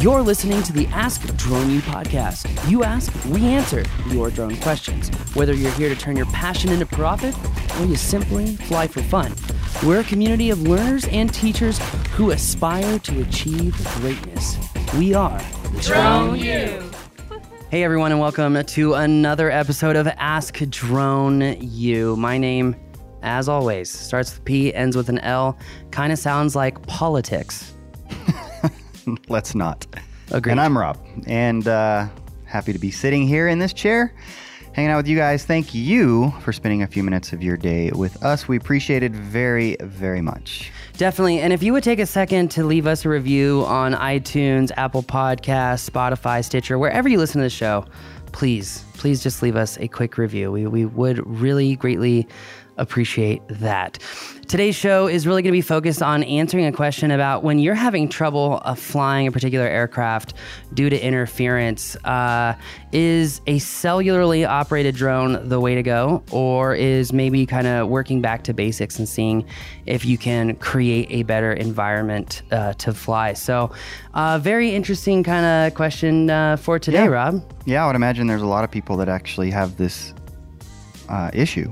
You're listening to the Ask Drone U podcast. You ask, we answer your drone questions. Whether you're here to turn your passion into profit or you simply fly for fun, we're a community of learners and teachers who aspire to achieve greatness. We are Drone U. Hey everyone, and welcome to another episode of Ask Drone U. My name, as always, starts with P, ends with an L, kind of sounds like politics. Let's not. Agreed. And I'm Rob, and uh, happy to be sitting here in this chair, hanging out with you guys. Thank you for spending a few minutes of your day with us. We appreciate it very, very much. Definitely. And if you would take a second to leave us a review on iTunes, Apple Podcasts, Spotify, Stitcher, wherever you listen to the show, please, please just leave us a quick review. We, we would really greatly appreciate that. Today's show is really going to be focused on answering a question about when you're having trouble uh, flying a particular aircraft due to interference. Uh, is a cellularly operated drone the way to go, or is maybe kind of working back to basics and seeing if you can create a better environment uh, to fly? So, uh, very interesting kind of question uh, for today, Yeah. Rob. Yeah, I would imagine there's a lot of people that actually have this uh, issue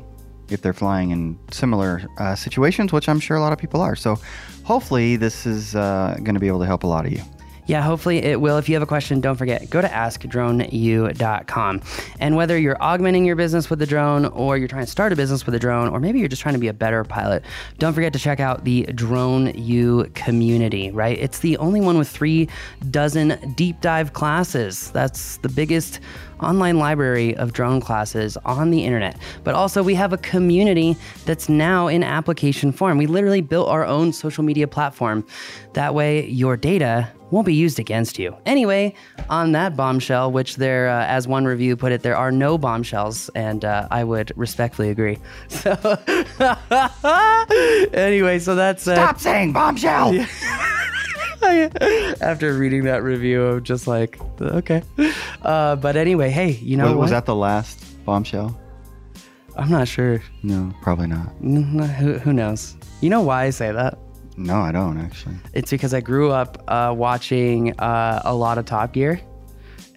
if they're flying in similar uh, situations, which I'm sure a lot of people are. So hopefully, this is uh, going to be able to help a lot of you. Yeah, hopefully it will. If you have a question, don't forget, go to askdroneu.com. And whether you're augmenting your business with the drone or you're trying to start a business with a drone, or maybe you're just trying to be a better pilot, don't forget to check out the Drone U community, right? It's the only one with three dozen deep dive classes. That's the biggest online library of drone classes on the internet. But also, we have a community that's now in application form. We literally built our own social media platform. That way, your data won't be used against you. Anyway, on that bombshell, which there, uh, as one review put it, there are no bombshells, and uh, I would respectfully agree. So, anyway, so that's uh, Stop saying bombshell. after reading that review, I'm just like, okay. Uh, but anyway, hey, you know Was, was that the last bombshell? I'm not sure. No, probably not. Who, who knows? You know why I say that? No, I don't actually. It's because I grew up uh, watching uh, a lot of Top Gear,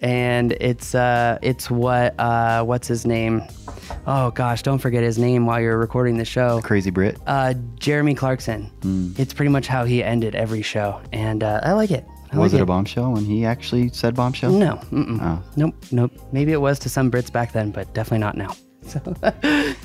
and it's uh, it's what uh, what's his name? Oh gosh, don't forget his name while you're recording the show. Crazy Brit. Uh, Jeremy Clarkson. It's pretty much how he ended every show, and uh, I like it. I Was like it a bombshell when he actually said bombshell? No. Oh. Nope. Nope. Maybe it was to some Brits back then, but definitely not now. So,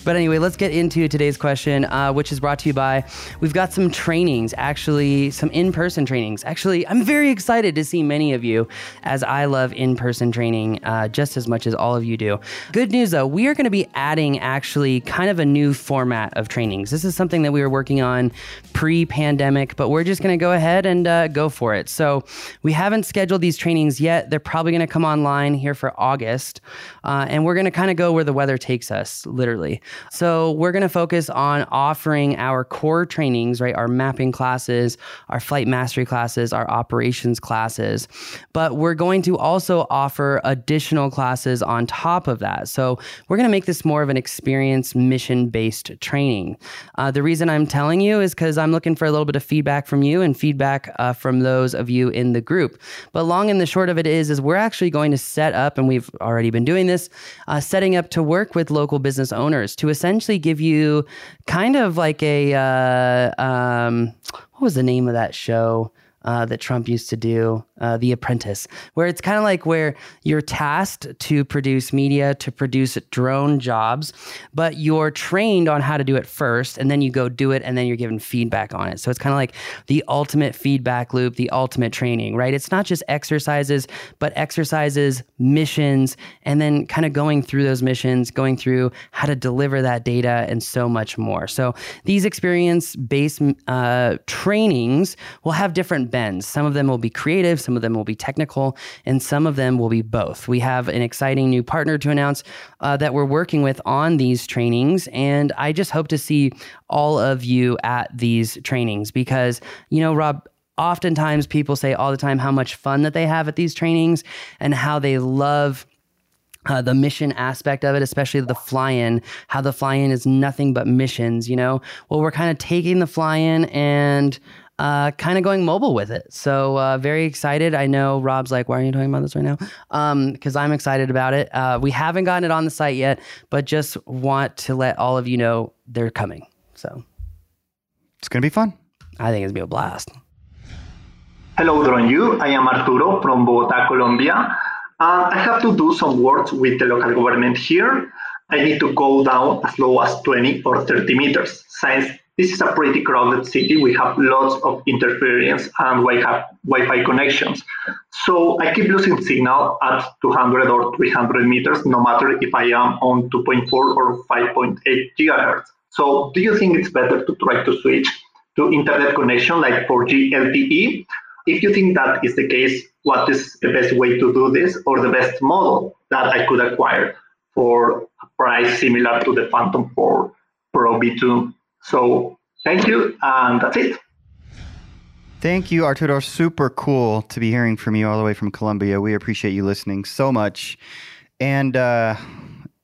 but anyway, let's get into today's question, uh, which is brought to you by. We've got some trainings, actually, some in-person trainings. Actually, I'm very excited to see many of you, as I love in-person training uh, just as much as all of you do. Good news though, we are going to be adding actually kind of a new format of trainings. This is something that we were working on pre-pandemic, but we're just going to go ahead and uh, go for it. So we haven't scheduled these trainings yet. They're probably going to come online here for August, uh, and we're going to kind of go where the weather takes us, literally. So we're going to focus on offering our core trainings, right? Our mapping classes, our flight mastery classes, our operations classes, but we're going to also offer additional classes on top of that. So we're going to make this more of an experience mission based training. Uh, the reason I'm telling you is because I'm looking for a little bit of feedback from you and feedback uh, from those of you in the group. But long and the short of it is, is we're actually going to set up, and we've already been doing this, uh, setting up to work with local business owners to essentially give you kind of like a uh, um, what was the name of that show? Uh, that Trump used to do, uh, The Apprentice, where it's kind of like where you're tasked to produce media, to produce drone jobs, but you're trained on how to do it first, and then you go do it, and then you're given feedback on it. So it's kind of like the ultimate feedback loop, the ultimate training, right? It's not just exercises, but exercises, missions, and then kind of going through those missions, going through how to deliver that data, and so much more. So these experience based uh, trainings will have different bends. Some of them will be creative, some of them will be technical, and some of them will be both. We have an exciting new partner to announce uh, that we're working with on these trainings, and I just hope to see all of you at these trainings because, you know, Rob, oftentimes people say all the time how much fun that they have at these trainings and how they love uh, the mission aspect of it, especially the fly in, how the fly in is nothing but missions, you know? Well, we're kind of taking the fly in and uh, kind of going mobile with it. So uh, very excited. I know Rob's like, why are you talking about this right now? Because um, I'm excited about it. Uh, we haven't gotten it on the site yet, but just want to let all of you know they're coming. So it's gonna be fun. I think it's gonna be a blast. Hello, Drone U. I am Arturo from Bogota, Colombia. Uh, I have to do some work with the local government here. I need to go down as low as 20 or 30 meters. Since this is a pretty crowded city, we have lots of interference and we have Wi-Fi connections. So I keep losing signal at 200 or 300 meters, no matter if I am on 2.4 or 5.8 gigahertz. So do you think it's better to try to switch to internet connection like 4G LTE? If you think that is the case, what is the best way to do this or the best model that I could acquire for a price similar to the Phantom 4 Pro V2? So thank you, and that's it. Thank you, Arturo. Super cool to be hearing from you all the way from Colombia. We appreciate you listening so much. And uh,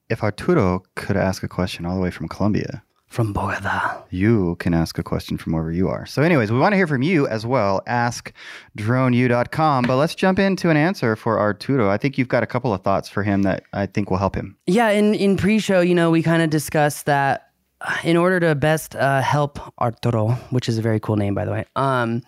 if Arturo could ask a question all the way from Colombia, from Bogota. You can ask a question from wherever you are. So, anyways, we want to hear from you as well. Ask droneu.com. But let's jump into an answer for Arturo. I think you've got a couple of thoughts for him that I think will help him. Yeah, in, in pre show, you know, we kind of discussed that in order to best uh, help Arturo, which is a very cool name, by the way, um,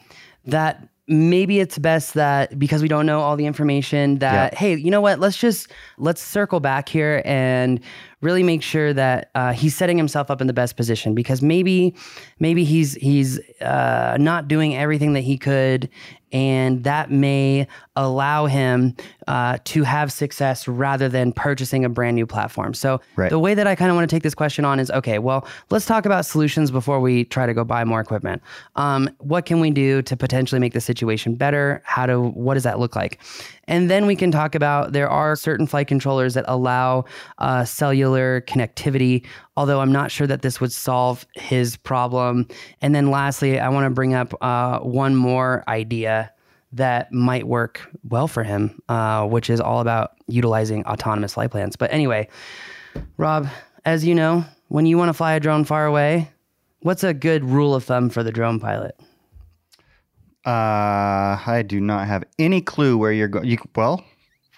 that maybe it's best that because we don't know all the information that yeah. hey you know what let's just let's circle back here and really make sure that uh, he's setting himself up in the best position because maybe maybe he's he's uh, not doing everything that he could and that may allow him uh, to have success rather than purchasing a brand new platform. So right. the way that I kind of want to take this question on is okay. Well, let's talk about solutions before we try to go buy more equipment. Um, what can we do to potentially make the situation better? How do what does that look like? And then we can talk about there are certain flight controllers that allow uh, cellular connectivity, although I'm not sure that this would solve his problem. And then lastly, I want to bring up uh, one more idea that might work well for him, uh, which is all about utilizing autonomous flight plans. But anyway, Rob, as you know, when you want to fly a drone far away, what's a good rule of thumb for the drone pilot? Uh, I do not have any clue where you're going. You, well,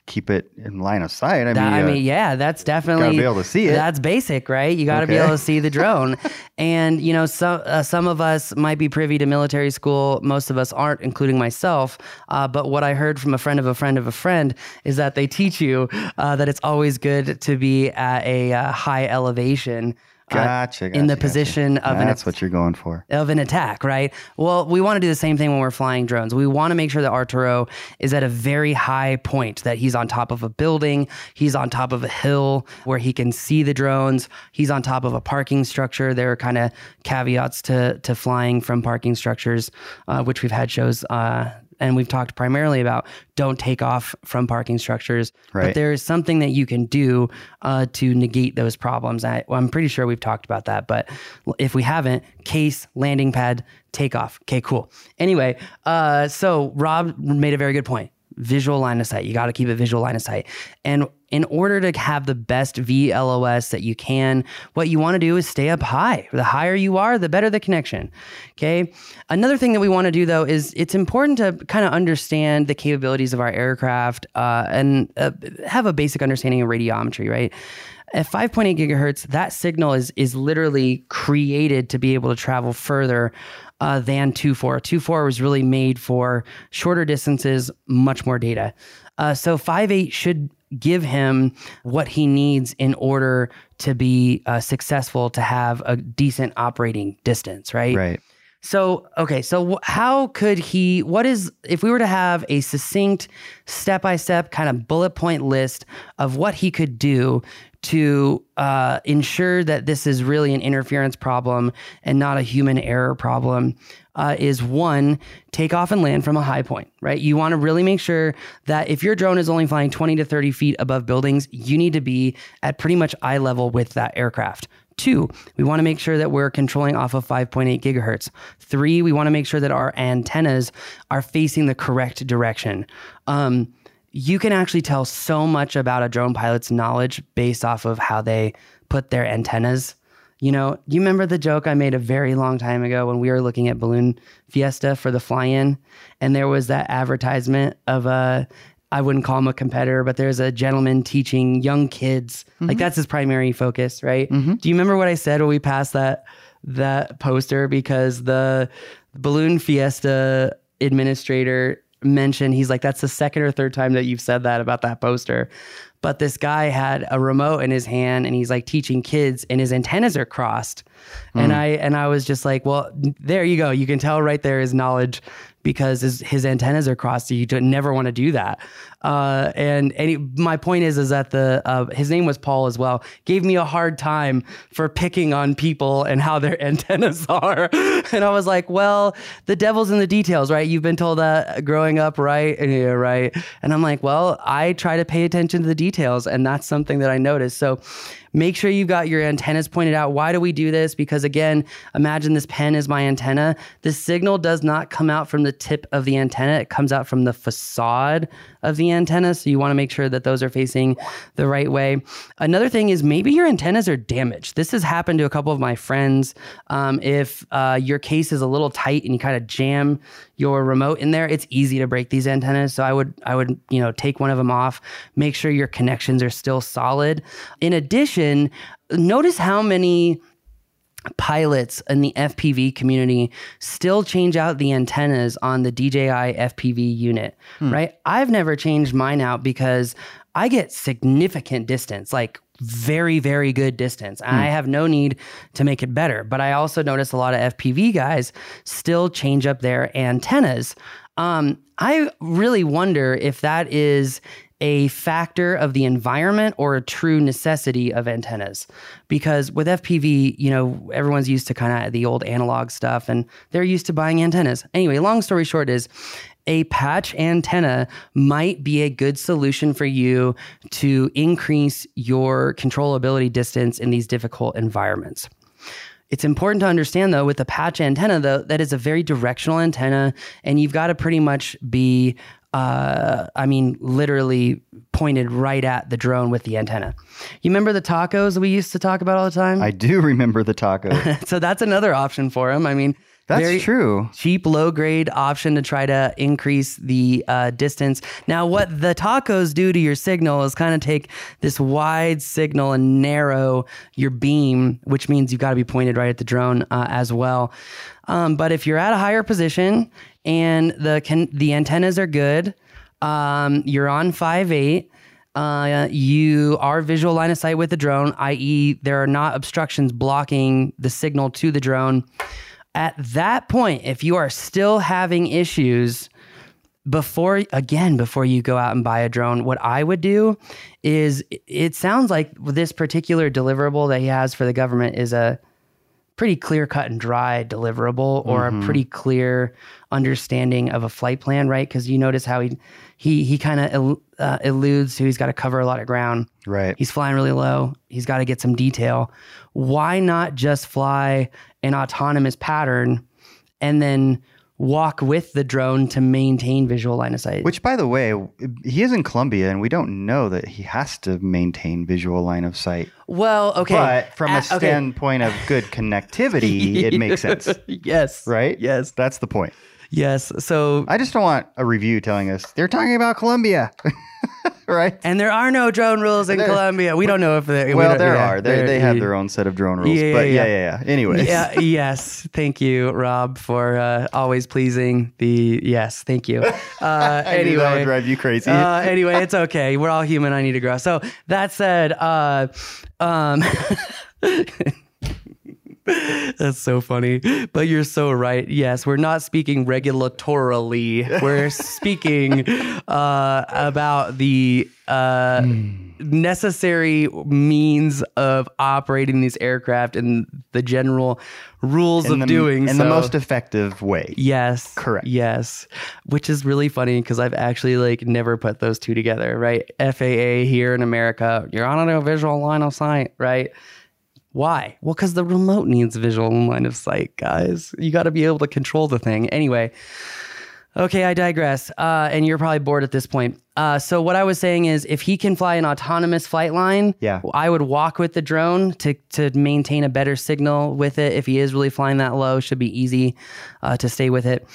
keep it in line of sight. I mean, I mean, uh, yeah, that's definitely gotta be able to see it. That's basic, right? You got to okay. be able to see the drone. and you know, some uh, some of us might be privy to military school. Most of us aren't, including myself. Uh, but what I heard from a friend of a friend of a friend is that they teach you uh, that it's always good to be at a uh, high elevation Gotcha, gotcha, in the position gotcha. of an that's what you're going for of an attack, right? Well, we want to do the same thing when we're flying drones. We want to make sure that Arturo is at a very high point, that he's on top of a building, he's on top of a hill where he can see the drones, he's on top of a parking structure. There are kind of caveats to to flying from parking structures, uh, which we've had shows uh, and we've talked primarily about don't take off from parking structures. Right. But there is something that you can do uh, to negate those problems. I, well, I'm pretty sure we've talked about that, but if we haven't, case, landing pad, takeoff. Okay, cool. Anyway, uh, so Rob made a very good point visual line of sight. You got to keep it visual line of sight. And in order to have the best VLOS that you can, what you want to do is stay up high. The higher you are, the better the connection. Okay. Another thing that we want to do though is it's important to kind of understand the capabilities of our aircraft uh, and uh, have a basic understanding of radiometry, right? At 5.8 gigahertz, that signal is is literally created to be able to travel further uh, than 2.4. 2.4 was really made for shorter distances, much more data. Uh, so 5.8 should give him what he needs in order to be uh, successful to have a decent operating distance, right? Right. So, okay, so how could he, what is, if we were to have a succinct, step by step kind of bullet point list of what he could do to uh, ensure that this is really an interference problem and not a human error problem uh, is one, take off and land from a high point, right? You want to really make sure that if your drone is only flying 20 to 30 feet above buildings, you need to be at pretty much eye level with that aircraft. Two, we want to make sure that we're controlling off of 5.8 gigahertz. Three, we want to make sure that our antennas are facing the correct direction. Um, you can actually tell so much about a drone pilot's knowledge based off of how they put their antennas You know, you remember the joke I made a very long time ago when we were looking at Balloon Fiesta for the fly-in, and there was that advertisement of a I wouldn't call him a competitor, but there's a gentleman teaching young kids. Like mm-hmm. that's his primary focus, right? Mm-hmm. Do you remember what I said when we passed that that poster? Because the Balloon Fiesta administrator mentioned he's like, that's the second or third time that you've said that about that poster. But this guy had a remote in his hand and he's like teaching kids and his antennas are crossed. And I and I was just like, well, there you go. You can tell right there his knowledge because his, his antennas are crossed. You don't never want to do that. Uh, and and he, my point is is that the uh, his name was Paul as well. Gave me a hard time for picking on people and how their antennas are. and I was like, well, the devil's in the details, right? You've been told that growing up, right? And yeah, right. And I'm like, well, I try to pay attention to the details, and that's something that I noticed. So make sure you've got your antennas pointed out. Why do we do this? Because again, imagine this pen is my antenna. The signal does not come out from the tip of the antenna, it comes out from the facade of the antenna. So you want to make sure that those are facing the right way. Another thing is maybe your antennas are damaged. This has happened to a couple of my friends. Um, if uh, your case is a little tight and you kind of jam your remote in there, it's easy to break these antennas. So I would I would you know take one of them off, make sure your connections are still solid. In addition, notice how many pilots in the FPV community still change out the antennas on the DJI FPV unit, right? I've never changed mine out because I get significant distance, like very, very good distance. I have no need to make it better. But I also notice a lot of FPV guys still change up their antennas. Um, I really wonder if that is a factor of the environment or a true necessity of antennas. Because with FPV, you know, everyone's used to kind of the old analog stuff and they're used to buying antennas. Anyway, long story short is a patch antenna might be a good solution for you to increase your controllability distance in these difficult environments. It's important to understand though with a patch antenna though that is a very directional antenna and you've got to pretty much be uh, I mean literally pointed right at the drone with the antenna. You remember the tacos we used to talk about all the time? I do remember the tacos. so that's another option for him. I mean That's very- true. cheap, low grade option to try to increase the uh, distance. Now, what the tacos do to your signal is kind of take this wide signal and narrow your beam, which means you've got to be pointed right at the drone uh, as well. Um, but if you're at a higher position and the can, the antennas are good, um, you're on five eight. Uh, you are visual line of sight with the drone, i.e., there are not obstructions blocking the signal to the drone. At that point, if you are still having issues, before again before you go out and buy a drone what i would do is it sounds like this particular deliverable that he has for the government is a pretty clear cut and dry deliverable or a pretty clear understanding of a flight plan right because you notice how he he he kind of uh, alludes to he's got to cover a lot of ground Right. He's flying really low. He's got to get some detail. Why not just fly an autonomous pattern and then walk with the drone to maintain visual line of sight? Which, by the way, he is in Colombia, and we don't know that he has to maintain visual line of sight. well, okay. But from a Uh, okay. standpoint of good connectivity, it makes sense, yes. right? Yes. That's the point. Yes. So, I just don't want a review telling us they're talking about Colombia, right? and there are no drone rules in There- Colombia. We don't know if they. Well, don't- there yeah, are. They, they have their own set of drone rules. Yeah, but yeah, yeah, yeah. yeah, yeah. Anyways. Yeah, yes. Thank you, Rob, for uh, always pleasing the. Yes, thank you. Uh, anyway, that would drive you crazy. Uh, anyway, it's okay. We're all human. I need to grow. So that said, uh, um, that's so funny. But you're so right. Yes, we're not speaking regulatorily. We're speaking uh, about the uh, necessary means of operating these aircraft and the general rules in of the, doing in so. the most effective way. Yes. Correct. Yes. Which is really funny because I've actually like never put those two together, right? FAA here in America, you're on a visual line of sight, right? Why? Well, because the remote needs visual line of sight, guys. You got to be able to control the thing. Anyway, Okay, I digress. Uh, and you're probably bored at this point. Uh, so what I was saying is, if he can fly an autonomous flight line, Yeah. I would walk with the drone to to maintain a better signal with it. If he is really flying that low, should be easy uh, to stay with it.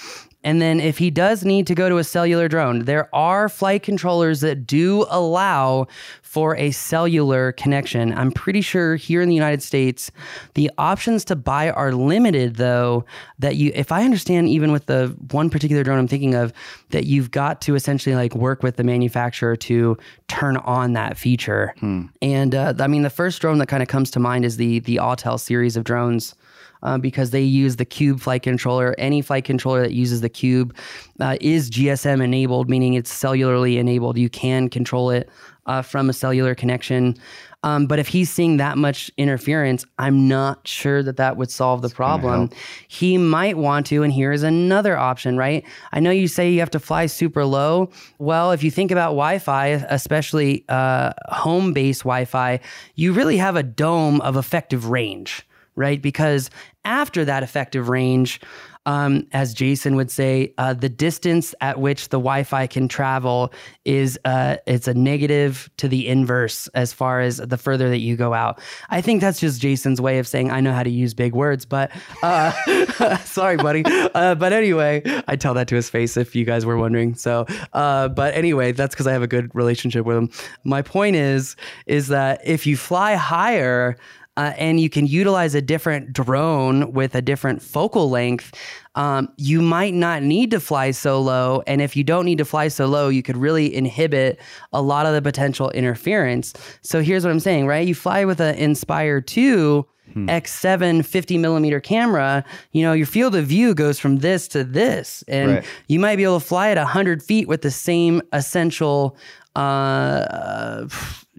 And then if he does need to go to a cellular drone, there are flight controllers that do allow for a cellular connection. I'm pretty sure here in the United States, the options to buy are limited though that you if I understand even with the one particular drone I'm thinking of that you've got to essentially like work with the manufacturer to turn on that feature. And uh, I mean the first drone that kind of comes to mind is the the Autel series of drones uh, because they use the Cube flight controller. Any flight controller that uses the Cube uh, is GSM enabled, meaning it's cellularly enabled. You can control it uh, from a cellular connection. Um, but if he's seeing that much interference, I'm not sure that that would solve the problem. He might want to, and here is another option, right? I know you say you have to fly super low. Well, if you think about Wi Fi, especially uh, home based Wi Fi, you really have a dome of effective range right? Because after that effective range, um, as Jason would say, uh, the distance at which the Wi-Fi can travel is uh, it's a negative to the inverse as far as the further that you go out. I think that's just Jason's way of saying I know how to use big words, but uh, sorry, buddy. Uh, but anyway, I tell that to his face if you guys were wondering. So, uh, but anyway, that's because I have a good relationship with him. My point is, is that if you fly higher uh, and you can utilize a different drone with a different focal length, um, you might not need to fly so low. And if you don't need to fly so low, you could really inhibit a lot of the potential interference. So here's what I'm saying, right? You fly with an Inspire 2. X7 50 millimeter camera, you know, your field of view goes from this to this. And Right. you might be able to fly at 100 feet with the same essential uh,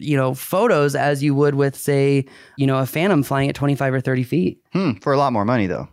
you know, photos as you would with, say, you know, a Phantom flying at 25 or 30 feet. Hmm, for a lot more money though.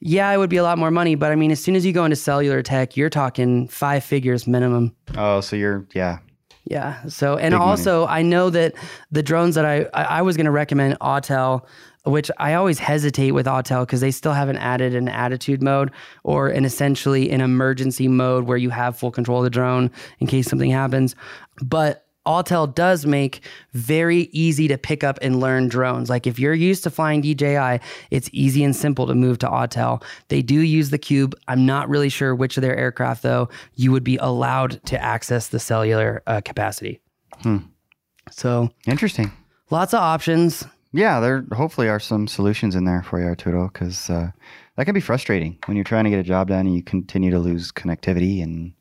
Yeah, it would be a lot more money, but I mean, as soon as you go into cellular tech, you're talking five figures minimum. Oh, so you're yeah. Yeah. So, and Big money. also, I know that the drones that I I, I was going to recommend Autel, which I always hesitate with Autel because they still haven't added an attitude mode or an essentially an emergency mode where you have full control of the drone in case something happens. But Autel does make very easy to pick up and learn drones. Like if you're used to flying DJI, it's easy and simple to move to Autel. They do use the cube. I'm not really sure which of their aircraft though you would be allowed to access the cellular uh, capacity. So Interesting. lots of options. Yeah, there hopefully are some solutions in there for you, Arturo, because uh, that can be frustrating when you're trying to get a job done and you continue to lose connectivity and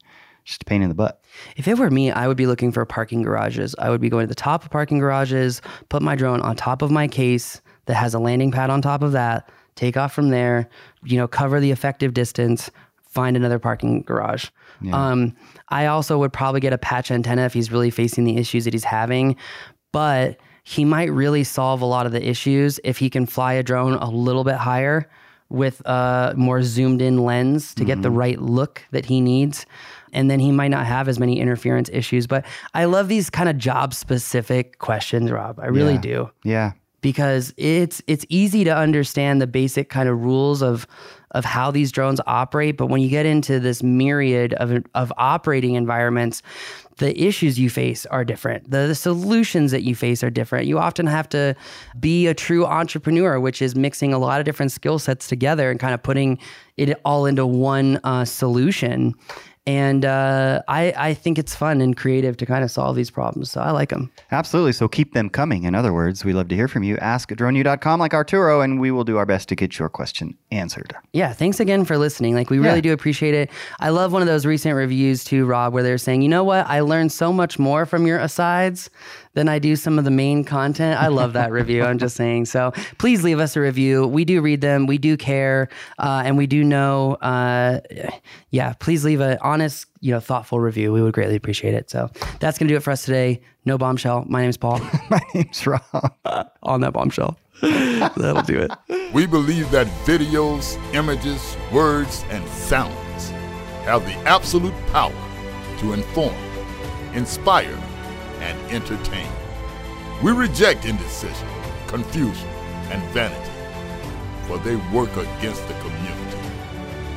just a pain in the butt. If it were me, I would be looking for parking garages. I would be going to the top of parking garages, put my drone on top of my case that has a landing pad on top of that, take off from there, you know, cover the effective distance, find another parking garage. Um, I also would probably get a patch antenna if he's really facing the issues that he's having, but he might really solve a lot of the issues if he can fly a drone a little bit higher with a more zoomed in lens to get the right look that he needs. And then he might not have as many interference issues. But I love these kind of job specific questions, Rob. I really Yeah. do Yeah. because it's it's easy to understand the basic kind of rules of of how these drones operate but when you get into this myriad of of operating environments the issues you face are different the, the solutions that you face are different you often have to be a true entrepreneur which is mixing a lot of different skill sets together and kind of putting it all into one uh, solution and uh, I, I think it's fun and creative to kind of solve these problems so i like them Absolutely. So keep them coming. In other words, we love to hear from you. Ask at droneu.com like Arturo, and we will do our best to get your question answered. Yeah, thanks again for listening. Like, we really Yeah. do appreciate it. I love one of those recent reviews too, Rob, where they're saying, you know what? I learned so much more from your asides than I do some of the main content. I love that review. I'm just saying. So please leave us a review. We do read them, we do care, uh, and we do know. Uh, yeah, please leave an honest, you know, thoughtful review. We would greatly appreciate it. So that's going to do it for us today. No bombshell. My name's Paul. My name's Rob. On that bombshell. That'll do it. We believe that videos, images, words, and sounds have the absolute power to inform, inspire, and entertain. We reject indecision, confusion, and vanity, for they work against the community.